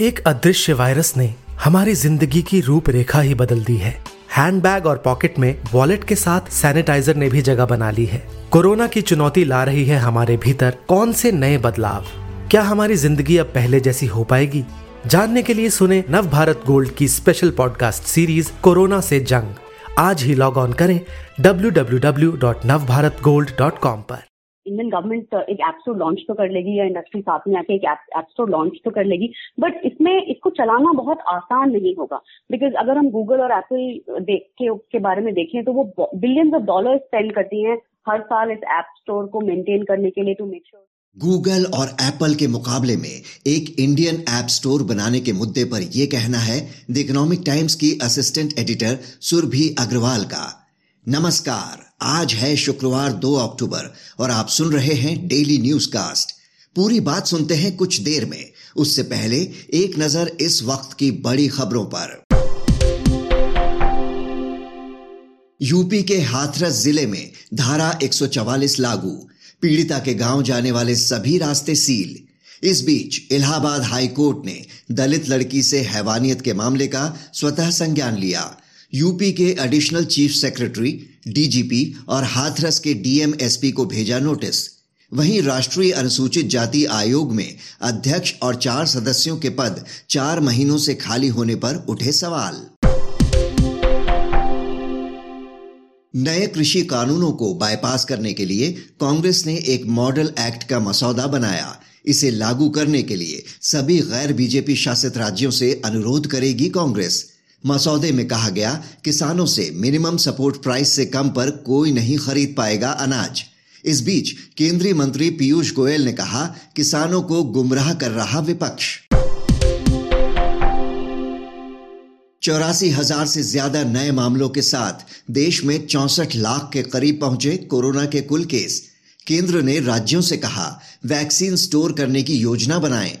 एक अदृश्य वायरस ने हमारी ज़िंदगी की रूपरेखा ही बदल दी है। हैंडबैग और पॉकेट में वॉलेट के साथ सैनिटाइजर ने भी जगह बना ली है। कोरोना की चुनौती ला रही है हमारे भीतर कौन से नए बदलाव? क्या हमारी ज़िंदगी अब पहले जैसी हो पाएगी? जानने के लिए सुने नव भारत गोल्ड की स्पेशल पॉडकास्ट सीरीज़ कोरोना से जंग। आज ही लॉग ऑन करें www.navbharatgold.com पर। इंडियन गवर्नमेंट एक ऐप स्टोर लॉन्च तो कर लेगी या इंडस्ट्री साथ में आके एक ऐप स्टोर लॉन्च तो कर लेगी बट इसमें इसको चलाना बहुत आसान नहीं होगा बिकॉज़ अगर हम गूगल और एप्पल देख के, के बारे में देखें तो वो बिलियंस ऑफ़ डॉलर स्पेंड करती हैं हर साल इस ऐप स्टोर को मेंटेन करने के लिए टू मेक श्योर गूगल और एप्पल के मुकाबले में एक इंडियन ऐप स्टोर बनाने के मुद्दे पर यह कहना है द इकोनॉमिक टाइम्स की असिस्टेंट एडिटर सुरभि अग्रवाल का। नमस्कार, आज है शुक्रवार 2 अक्टूबर और आप सुन रहे हैं डेली न्यूज़ कास्ट पूरी बात सुनते हैं कुछ देर में। उससे पहले एक नज़र इस वक्त की बड़ी खबरों पर। यूपी के हाथरस ज़िले में धारा 144 लागू। पीड़िता के गाँव जाने वाले सभी रास्ते सील। इस बीच इलाहाबाद हाई कोर्ट ने दलित लड़की से हैवानियत के मामले का स्वतः संज्ञान लिया। यूपी के एडिशनल चीफ सेक्रेटरी, डीजीपी और हाथरस के डीएमएसपी को भेजा नोटिस। वहीं राष्ट्रीय अनुसूचित जाति आयोग में अध्यक्ष और चार सदस्यों के पद चार महीनों से खाली होने पर उठे सवाल। नए कृषि कानूनों को बाईपास करने के लिए कांग्रेस ने एक मॉडल एक्ट का मसौदा बनाया। इसे लागू करने के लिए सभी गैर बीजेपी शासित राज्यों से अनुरोध करेगी कांग्रेस। मसौदे में कहा गया, किसानों से मिनिमम सपोर्ट प्राइस से कम पर कोई नहीं खरीद पाएगा अनाज। इस बीच, केंद्रीय मंत्री पीयूष गोयल ने कहा, किसानों को गुमराह कर रहा विपक्ष। चौरासी हज़ार से ज़्यादा नए मामलों के साथ देश में चौसठ लाख के करीब पहुँचे कोरोना के कुल केस। केंद्र ने राज्यों से कहा, वैक्सीन स्टोर करने की योजना बनाएँ।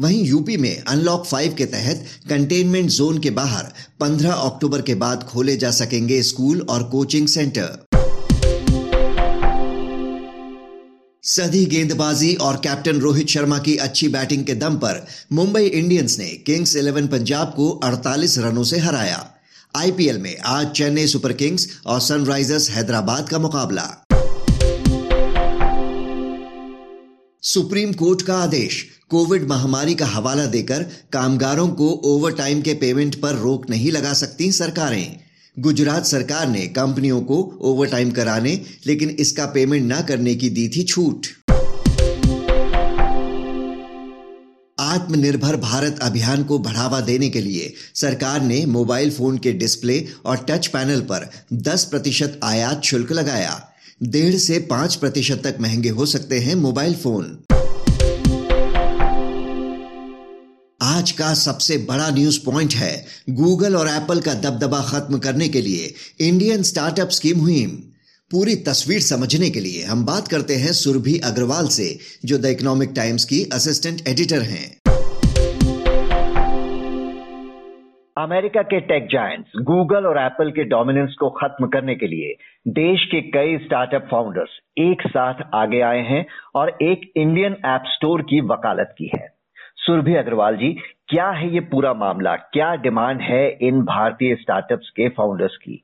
वहीं यूपी में अनलॉक फाइव के तहत कंटेनमेंट जोन के बाहर 15 अक्टूबर के बाद खोले जा सकेंगे स्कूल और कोचिंग सेंटर। सदी गेंदबाजी और कैप्टन रोहित शर्मा की अच्छी बैटिंग के दम पर मुंबई इंडियंस ने किंग्स इलेवन पंजाब को 48 रनों से हराया। आईपीएल में आज चेन्नई सुपर किंग्स और सनराइजर्स हैदराबाद का मुकाबला। सुप्रीम कोर्ट का आदेश कोविड महामारी का हवाला देकर कामगारों को ओवरटाइम के पेमेंट पर रोक नहीं लगा सकती सरकारें। गुजरात सरकार ने कंपनियों को ओवरटाइम कराने, लेकिन इसका पेमेंट न करने की दी थी छूट। आत्मनिर्भर भारत अभियान को बढ़ावा देने के लिए सरकार ने मोबाइल फ़ोन के डिस्प्ले और टच पैनल पर 10 प्रतिशत आयात शुल्क लगाया। डेढ़ से पाँच प्रतिशत तक महँगे हो सकते हैं मोबाइल फ़ोन। आज का सबसे बड़ा न्यूज़ पॉइंट है गूगल और एप्पल का दबदबा खत्म करने के लिए इंडियन स्टार्टअप की मुहिम पूरी तस्वीर समझने के लिए हम बात करते हैं सुरभि अग्रवाल से, जो द इकोनॉमिक टाइम्स की असिस्टेंट एडिटर हैं। अमेरिका के टेक जायंट्स गूगल और एप्पल के डोमिनेंस को खत्म करने के लिए देश के कई स्टार्टअप फाउंडर्स एक साथ आगे आए हैं और एक इंडियन ऐप स्टोर की वकालत की है। सुरभि अग्रवाल जी क्या है ये पूरा मामला? क्या डिमांड है इन भारतीय स्टार्टअप्स के फाउंडर्स की?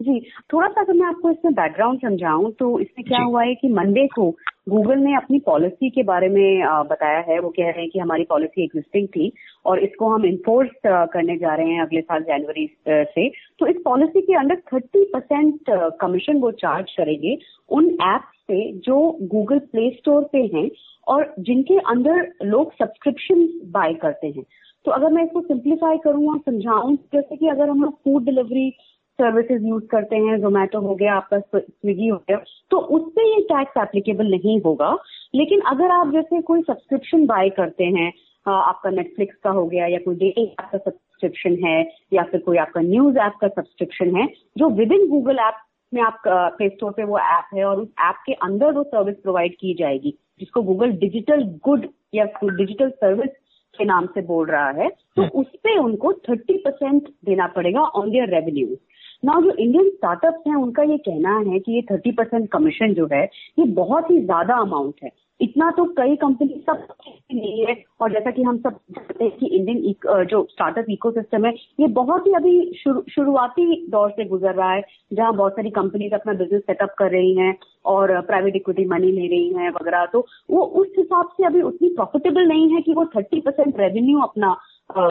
जी थोड़ा सा अगर मैं आपको इसमें बैकग्राउंड समझाऊं तो इसमें क्या हुआ है कि मंडे को गूगल ने अपनी पॉलिसी के बारे में बताया है। वो कह रहे हैं कि हमारी पॉलिसी एग्जिस्टिंग थी और इसको हम इन्फोर्स करने जा रहे हैं अगले साल जनवरी से। तो इस पॉलिसी के अंडर थर्टी परसेंट कमीशन वो चार्ज करेंगे उन ऐप से जो गूगल प्ले स्टोर पे हैं और जिनके अंदर लोग सब्सक्रिप्शन बाय करते हैं। तो अगर मैं इसको सिंप्लीफाई करूँ और समझाऊं, जैसे कि अगर हम लोग फ़ूड डिलीवरी सर्विसेज़ यूज़ करते हैं जोमेटो हो गया, आपका स्विगी हो गया तो उससे ये टैक्स एप्लीकेबल नहीं होगा। लेकिन अगर आप जैसे कोई सब्सक्रिप्शन बाय करते हैं आपका नेटफ्लिक्स का हो गया या कोई डेटिंग ऐप का सब्सक्रिप्शन है या फिर कोई आपका न्यूज़ ऐप का सब्सक्रिप्शन है, जो विद इन गूगल ऐप में आप प्ले स्टोर पे वो ऐप है और उस ऐप के अंदर वो सर्विस प्रोवाइड की जाएगी जिसको गूगल डिजिटल गुड या डिजिटल सर्विस के नाम से बोल रहा है। तो हम्म। उस पर उनको थर्टी परसेंट देना पड़ेगा ऑन दियर रेवेन्यू ना जो इंडियन स्टार्टअप्स हैं उनका ये कहना है कि ये थर्टी परसेंट कमीशन जो है ये बहुत ही ज़्यादा अमाउंट है। इतना तो कई कंपनी सब नहीं है। और जैसा कि हम सब जानते हैं कि इंडियन जो स्टार्टअप इकोसिस्टम है ये बहुत ही अभी शुरू, शुरुआती दौर से गुजर रहा है जहाँ बहुत सारी कंपनीज़ अपना बिज़नेस सेटअप कर रही हैं और प्राइवेट इक्विटी मनी ले रही हैं वगैरह। तो वो उस हिसाब से अभी उतनी प्रॉफिटेबल नहीं है कि वो थर्टी परसेंट रेवेन्यू अपना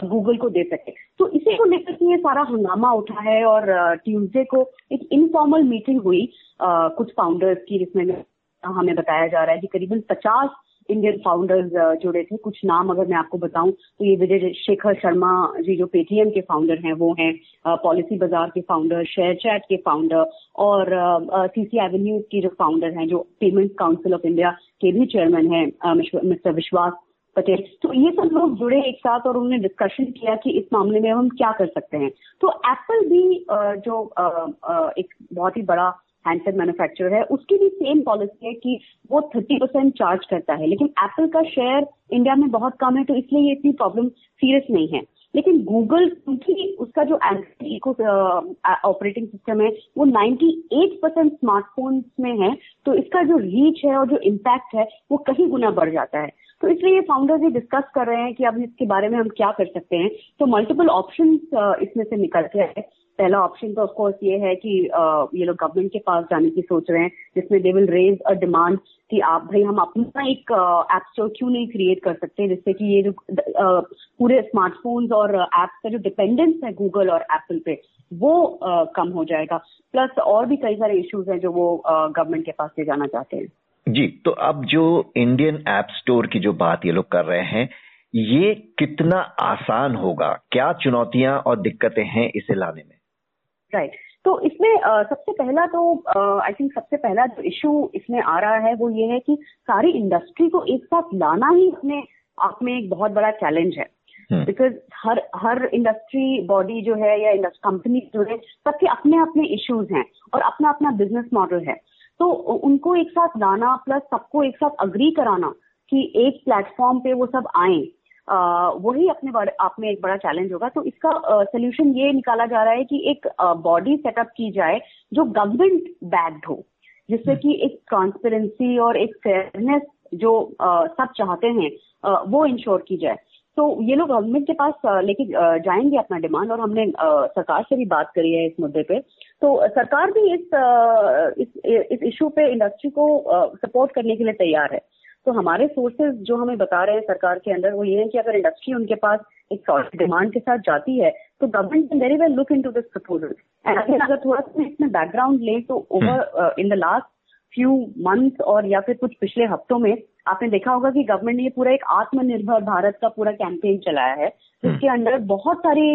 गूगल को दे सके। तो इसी को लेकर के ये सारा हंगामा उठा है और ट्यूसडे को एक इनफॉर्मल मीटिंग हुई कुछ फाउंडर्स की जिसमें हमें बताया जा रहा है कि करीबन पचास इंडियन फाउंडर्स जुड़े थे। कुछ नाम अगर मैं आपको बताऊँ तो ये विजय शेखर शर्मा जी जो पेटीएम के फाउंडर हैं, वो हैं पॉलिसी बाज़ार के फाउंडर शेयर चैट के फाउंडर और सीसी एवेन्यू की जो फाउंडर हैं, जो पेमेंट काउंसिल ऑफ़ इंडिया के भी चेयरमैन हैं मिस्टर विश्वास पटेल तो ये सब लोग जुड़े एक साथ और उन्होंने डिस्कशन किया कि इस मामले में हम क्या कर सकते हैं। तो एप्पल भी जो एक बहुत ही बड़ा हैंडसेट मैन्युफैक्चरर है, उसकी भी सेम पॉलिसी है कि वो थर्टी परसेंट चार्ज करता है। लेकिन एप्पल का शेयर इंडिया में बहुत कम है तो इसलिए ये इतनी प्रॉब्लम सीरियस नहीं है। लेकिन गूगल क्योंकि उसका जो इको ऑपरेटिंग सिस्टम है, वो 98 परसेंट स्मार्टफोन्स में है तो इसका जो रीच है और जो इम्पैक्ट है, वो कहीं गुना बढ़ जाता है। तो इसलिए ये फाउंडर्स ये डिस्कस कर रहे हैं कि अब इसके बारे में हम क्या कर सकते हैं। तो मल्टीपल ऑप्शन इसमें से निकल के आए पहला ऑप्शन तो ऑफकोर्स ये है कि ये लोग गवर्नमेंट के पास जाने की सोच रहे हैं, जिसमें they will raise a demand कि आप भाई हम अपना एक ऐप स्टोर क्यों नहीं क्रिएट कर सकते जिससे कि ये जो पूरे स्मार्टफोन्स और ऐप्स का जो डिपेंडेंस है गूगल और एप्पल पे, वो कम हो जाएगा। प्लस और भी कई सारे इश्यूज़ हैं जो वो गवर्नमेंट के पास ले जाना चाहते हैं। जी तो अब जो इंडियन ऐप स्टोर की जो बात ये लोग कर रहे हैं, ये कितना आसान होगा? क्या चुनौतियाँ और दिक्कतें हैं इसे लाने में? Right right. तो इसमें सबसे पहला तो आई थिंक सबसे पहला जो इशू इसमें आ रहा है वो ये है कि सारी इंडस्ट्री को एक साथ लाना ही अपने आप में एक बहुत बड़ा चैलेंज है बिकॉज़ हम्म। हर हर इंडस्ट्री बॉडी जो है या कंपनी जो है सबके अपने अपने इश्यूज़ हैं और अपना अपना बिज़नेस मॉडल है तो उनको एक साथ लाना प्लस सबको एक साथ अग्री कराना कि एक प्लेटफॉर्म पे वो सब आए वही अपने आप में एक बड़ा चैलेंज होगा। तो इसका सोल्यूशन ये निकाला जा रहा है कि एक बॉडी सेटअप की जाए जो गवर्नमेंट बैक्ड हो जिससे हम्म। कि एक ट्रांसपेरेंसी और एक फेयरनेस जो सब चाहते हैं वो इंश्योर की जाए। तो ये लोग गवर्नमेंट के पास लेके जाएँगे अपना डिमांड और हमने सरकार से भी बात करी है इस मुद्दे पे। तो सरकार भी इस इस इस इशू पे इंडस्ट्री को सपोर्ट करने के लिए तैयार है। तो हमारे सोर्सेज जो हमें बता रहे हैं सरकार के अंदर वो ये है कि अगर इंडस्ट्री उनके पास एक सॉलिड डिमांड के साथ जाती है तो government can very well look in to this proposal and अगर अगर थोड़ा सा इसमें बैकग्राउंड लें तो over in the last few month और या फिर कुछ पिछले हफ्तों में आपने देखा होगा कि गवर्नमेंट ने ये पूरा एक आत्मनिर्भर भारत का पूरा कैंपेन चलाया है जिसके हम्म। अंडर बहुत सारी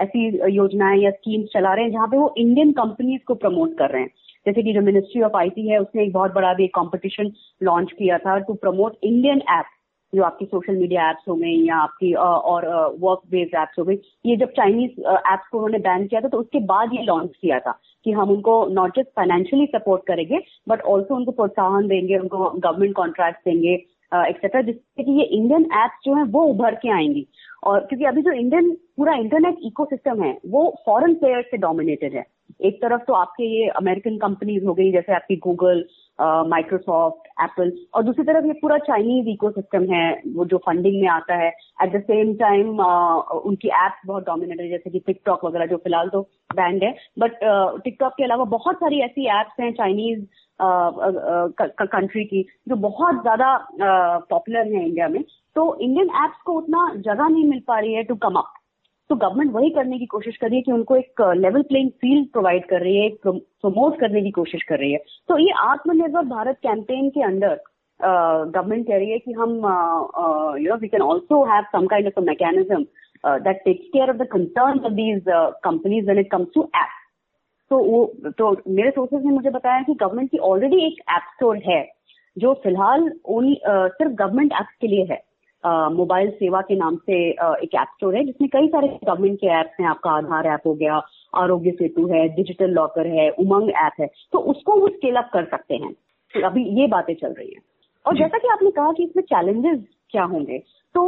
ऐसी योजनाएँ या स्कीम्स चला रहे हैं जहाँ पे वो इंडियन कंपनीज़ को प्रमोट कर रहे हैं। जैसे कि जो मिनिस्ट्री ऑफ़ आईटी है, उसने एक बहुत बड़ा भी एक कॉम्पिटिशन लॉन्च किया था टू प्रमोट इंडियन ऐप जो आपकी सोशल मीडिया एप्स हो गई या आपकी और वर्क बेस्ड एप्स हो गई ये जब चाइनीज़ एप्स को उन्होंने बैन किया था तो उसके बाद ये लॉन्च किया था कि हम उनको नॉट जस्ट फाइनेंशियली सपोर्ट करेंगे बट ऑल्सो उनको प्रोत्साहन देंगे, उनको गवर्नमेंट कॉन्ट्रैक्ट देंगे एक्सेट्रा जिससे कि ये इंडियन एप्स जो है, वो उभर के आएँगी। और क्योंकि अभी जो इंडियन पूरा इंटरनेट इकोसिस्टम है, वो फॉरेन प्लेयर्स से डोमिनेटेड है। एक तरफ़ तो आपके ये अमेरिकन कंपनीज़ हो गई, जैसे आपकी गूगल माइक्रोसॉफ्ट एप्पल और दूसरी तरफ़ ये पूरा चाइनीज़ इकोसिस्टम है, वो जो फंडिंग में आता है। एट द सेम टाइम उनकी एप्स बहुत डोमिनेट है, जैसे कि टिकटॉक वगैरह जो फ़िलहाल तो बैंड है। बट टिकटॉक के अलावा बहुत सारी ऐसी एप्स हैं चाइनीज़ कंट्री की जो बहुत ज़्यादा पॉपुलर है इंडिया में। तो इंडियन एप्स को उतना जगह नहीं मिल पा रही है टू कम अप तो गवर्नमेंट वही करने की कोशिश कर रही है कि उनको एक लेवल प्लेइंग फ़ील्ड प्रोवाइड कर रही है, एक प्रमोट करने की कोशिश कर रही है। तो ये आत्मनिर्भर भारत कैंपेन के अंदर गवर्नमेंट कह रही है कि हम you know we can also have some kind of a mechanism that takes care of the concern of these companies when it comes to app तो वो तो मेरे सोर्सेज ने मुझे बताया कि गवर्नमेंट की ऑलरेडी एक ऐप स्टोर है, जो फ़िलहाल ओनली सिर्फ़ गवर्नमेंट एप्स के लिए है। मोबाइल सेवा के नाम से एक ऐप स्टोर है जिसमें कई सारे गवर्नमेंट के ऐप्स हैं आपका आधार ऐप हो गया आरोग्य सेतु है डिजिटल लॉकर है उमंग ऐप है तो उसको वो स्केल अप कर सकते हैं। तो अभी ये बातें चल रही हैं। और जैसा कि आपने कहा कि इसमें चैलेंजेस क्या होंगे तो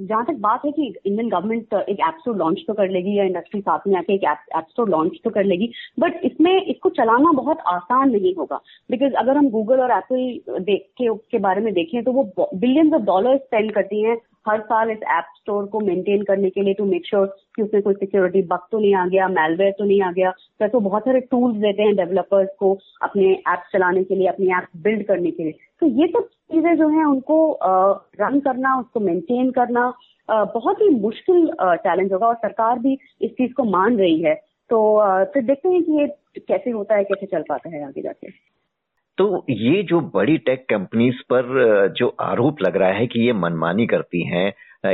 जहाँ तक बात है कि इंडियन गवर्नमेंट एक ऐप स्टोर लॉन्च तो कर लेगी या इंडस्ट्री साथ में आके एक ऐप स्टोर लॉन्च तो कर लेगी बट इसमें इसको चलाना बहुत आसान नहीं होगा बिकॉज़ अगर हम गूगल और एप्पल के, के बारे में देखें तो वो बिलियंस ऑफ़ डॉलर स्पेंड करती हैं हर साल इस ऐप स्टोर को मेंटेन करने के लिए टू मेक श्योर कि उसमें कोई सिक्योरिटी बग तो नहीं आ गया मेलवेयर तो नहीं आ गया प्लस वो बहुत सारे टूल्स देते हैं डेवलपर्स को अपने ऐप चलाने के लिए, अपनी ऐप बिल्ड करने के लिए। तो ये सब चीज़ें जो है, उनको रन करना, उसको मेंटेन करना बहुत ही मुश्किल चैलेंज होगा और सरकार भी इस चीज़ को मान रही है। तो फिर देखते हैं कि ये कैसे होता है, कैसे चल पाता है आगे जाके। तो ये जो बड़ी टेक कंपनीज़ पर जो आरोप लग रहा है कि ये मनमानी करती हैं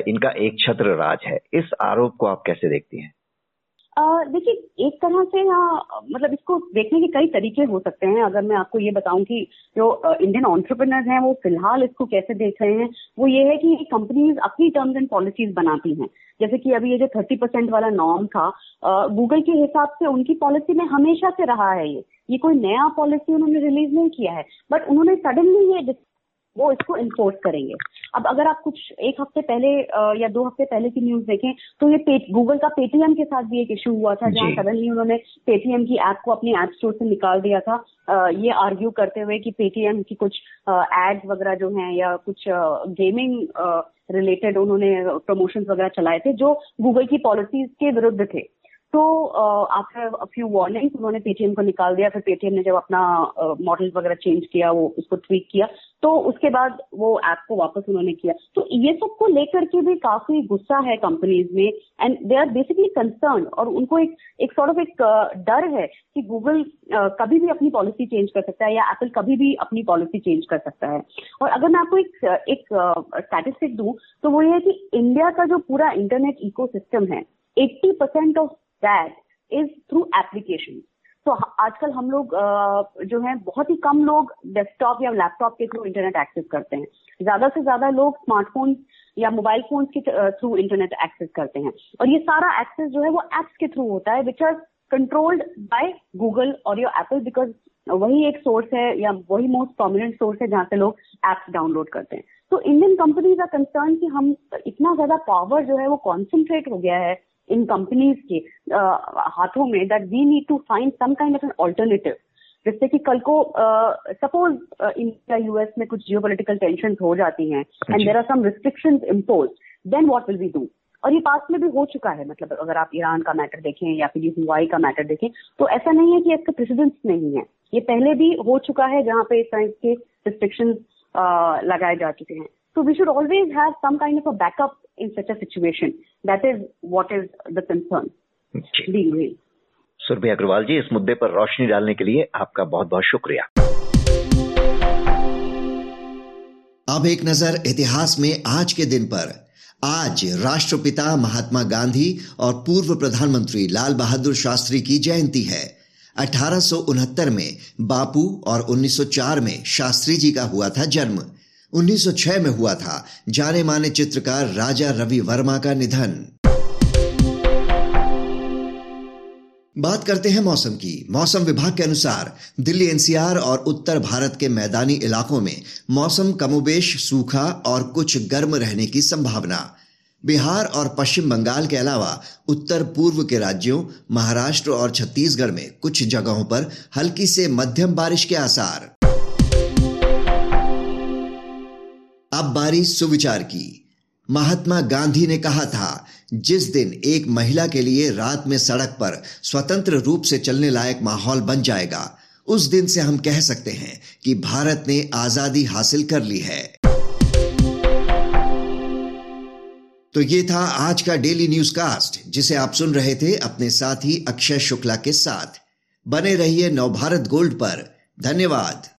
इनका एक छत्र राज है, इस आरोप को आप कैसे देखती हैं? देखिए, एक तरह से यहाँ मतलब इसको देखने के कई तरीके हो सकते हैं। अगर मैं आपको ये बताऊँ कि जो इंडियन ऑन्टरप्रनर्स हैं, वो फ़िलहाल इसको कैसे देख रहे हैं, वो ये है कि कंपनीज़ अपनी टर्म्स एंड पॉलिसीज़ बनाती हैं। जैसे कि अभी ये जो थर्टी परसेंट वाला नॉर्म था गूगल के हिसाब से उनकी पॉलिसी में हमेशा से रहा है ये। ये कोई नया पॉलिसी उन्होंने रिलीज़ नहीं किया है। बट उन्होंने सडनली ये वो इसको इन्फोर्स करेंगे। अब अगर आप कुछ एक हफ़्ते पहले या दो हफ़्ते पहले की न्यूज़ देखें तो ये गूगल का पेटीएम के साथ भी एक इशू हुआ था जहाँ सडनली उन्होंने पेटीएम की ऐप को अपने ऐप स्टोर से निकाल दिया था। ये आर्ग्यू करते हुए कि पेटीएम की कुछ एड्स वगैरह जो हैं या कुछ गेमिंग रिलेटेड उन्होंने प्रमोशन वगैरह चलाए थे जो गूगल की पॉलिसीज़ के विरुद्ध थे। तो आफ्टर अ फ्यू वार्निंग्स उन्होंने पेटीएम को निकाल दिया। फिर पेटीएम ने जब अपना मॉडल वगैरह चेंज किया, वो उसको ट्वीक किया तो उसके बाद वो ऐप को वापस उन्होंने किया। तो ये सबको लेकर के भी काफ़ी गुस्सा है कंपनीज़ में and they are basically concern और उनको एक एक सॉर्ट ऑफ़ एक डर है कि गूगल कभी भी अपनी पॉलिसी चेंज कर सकता है, या एप्पल कभी भी अपनी पॉलिसी चेंज कर सकता है। और अगर मैं आपको एक एक स्टैटिस्टिक दूँ तो वो ये है कि इंडिया का जो पूरा इंटरनेट इकोसिस्टम है 80 percent of that is through application तो आजकल हम लोग जो है, बहुत ही कम लोग डेस्कटॉप या लैपटॉप के थ्रू इंटरनेट एक्सेस करते हैं। ज़्यादा से ज़्यादा लोग स्मार्टफ़ोन या मोबाइल फ़ोन के थ्रू इंटरनेट एक्सेस करते हैं। और ये सारा एक्सेस जो है, वो एप्स के थ्रू होता है which are controlled by Google और योर एप्पल बिकॉज़ वही एक सोर्स है, या वही मोस्ट प्रोमिनेंट सोर्स है, जहाँ से लोग एप्स डाउनलोड करते हैं। तो इंडियन कंपनीज़ आर कंसर्न कि हम इतना ज़्यादा पावर जो है, वो कॉन्सेंट्रेट हो गया है इन कंपनीज़ के हाथों में that we need to find some kind of an alternative जिससे कि कल को सपोज़ इंडिया यूएस में कुछ जियो पोलिटिकल टेंशन हो जाती हैं and there are some restriction impose then what will be do और ये पास में भी हो चुका है मतलब अगर आप ईरान का मैटर देखें या फिर हुआई का मैटर देखें तो ऐसा नहीं है कि इसका प्रेसिडेंस नहीं है। ये पहले भी हो चुका है जहाँ पे इस तरह के रिस्ट्रिक्शन लगाए जा चुके हैं। So we should always have some kind of a backup in such a situation. That is what is the concern. Being raised. Surabhi Agarwal ji इस मुद्दे पर रोशनी डालने के लिए आपका बहुत बहुत शुक्रिया अब एक नज़र इतिहास में आज के दिन पर। आज राष्ट्रपिता महात्मा गांधी और पूर्व प्रधानमंत्री लाल बहादुर शास्त्री की जयंती है। अठारह में बापू और 1904 में शास्त्री जी का हुआ था जन्म। 1906 में हुआ था, जाने माने चित्रकार राजा रवि वर्मा का निधन। बात करते हैं मौसम की। मौसम विभाग के अनुसार, दिल्ली एनसीआर और उत्तर भारत के मैदानी इलाकों में मौसम कमोबेश सूखा और कुछ गर्म रहने की संभावना। बिहार और पश्चिम बंगाल के अलावा, उत्तर पूर्व के राज्यों, महाराष्ट्र और छत्तीसगढ़ में कुछ जगहों पर हल्की से मध्यम बारिश के आसार। अब बारी सुविचार की। महात्मा गांधी ने कहा था, जिस दिन एक महिला के लिए रात में सड़क पर स्वतंत्र रूप से चलने लायक माहौल बन जाएगा, उस दिन से हम कह सकते हैं कि भारत ने आज़ादी हासिल कर ली है। तो ये था आज का डेली न्यूज़ कास्ट जिसे आप सुन रहे थे अपने साथी अक्षय शुक्ला के साथ। बने रहिए नवभारत गोल्ड पर। धन्यवाद।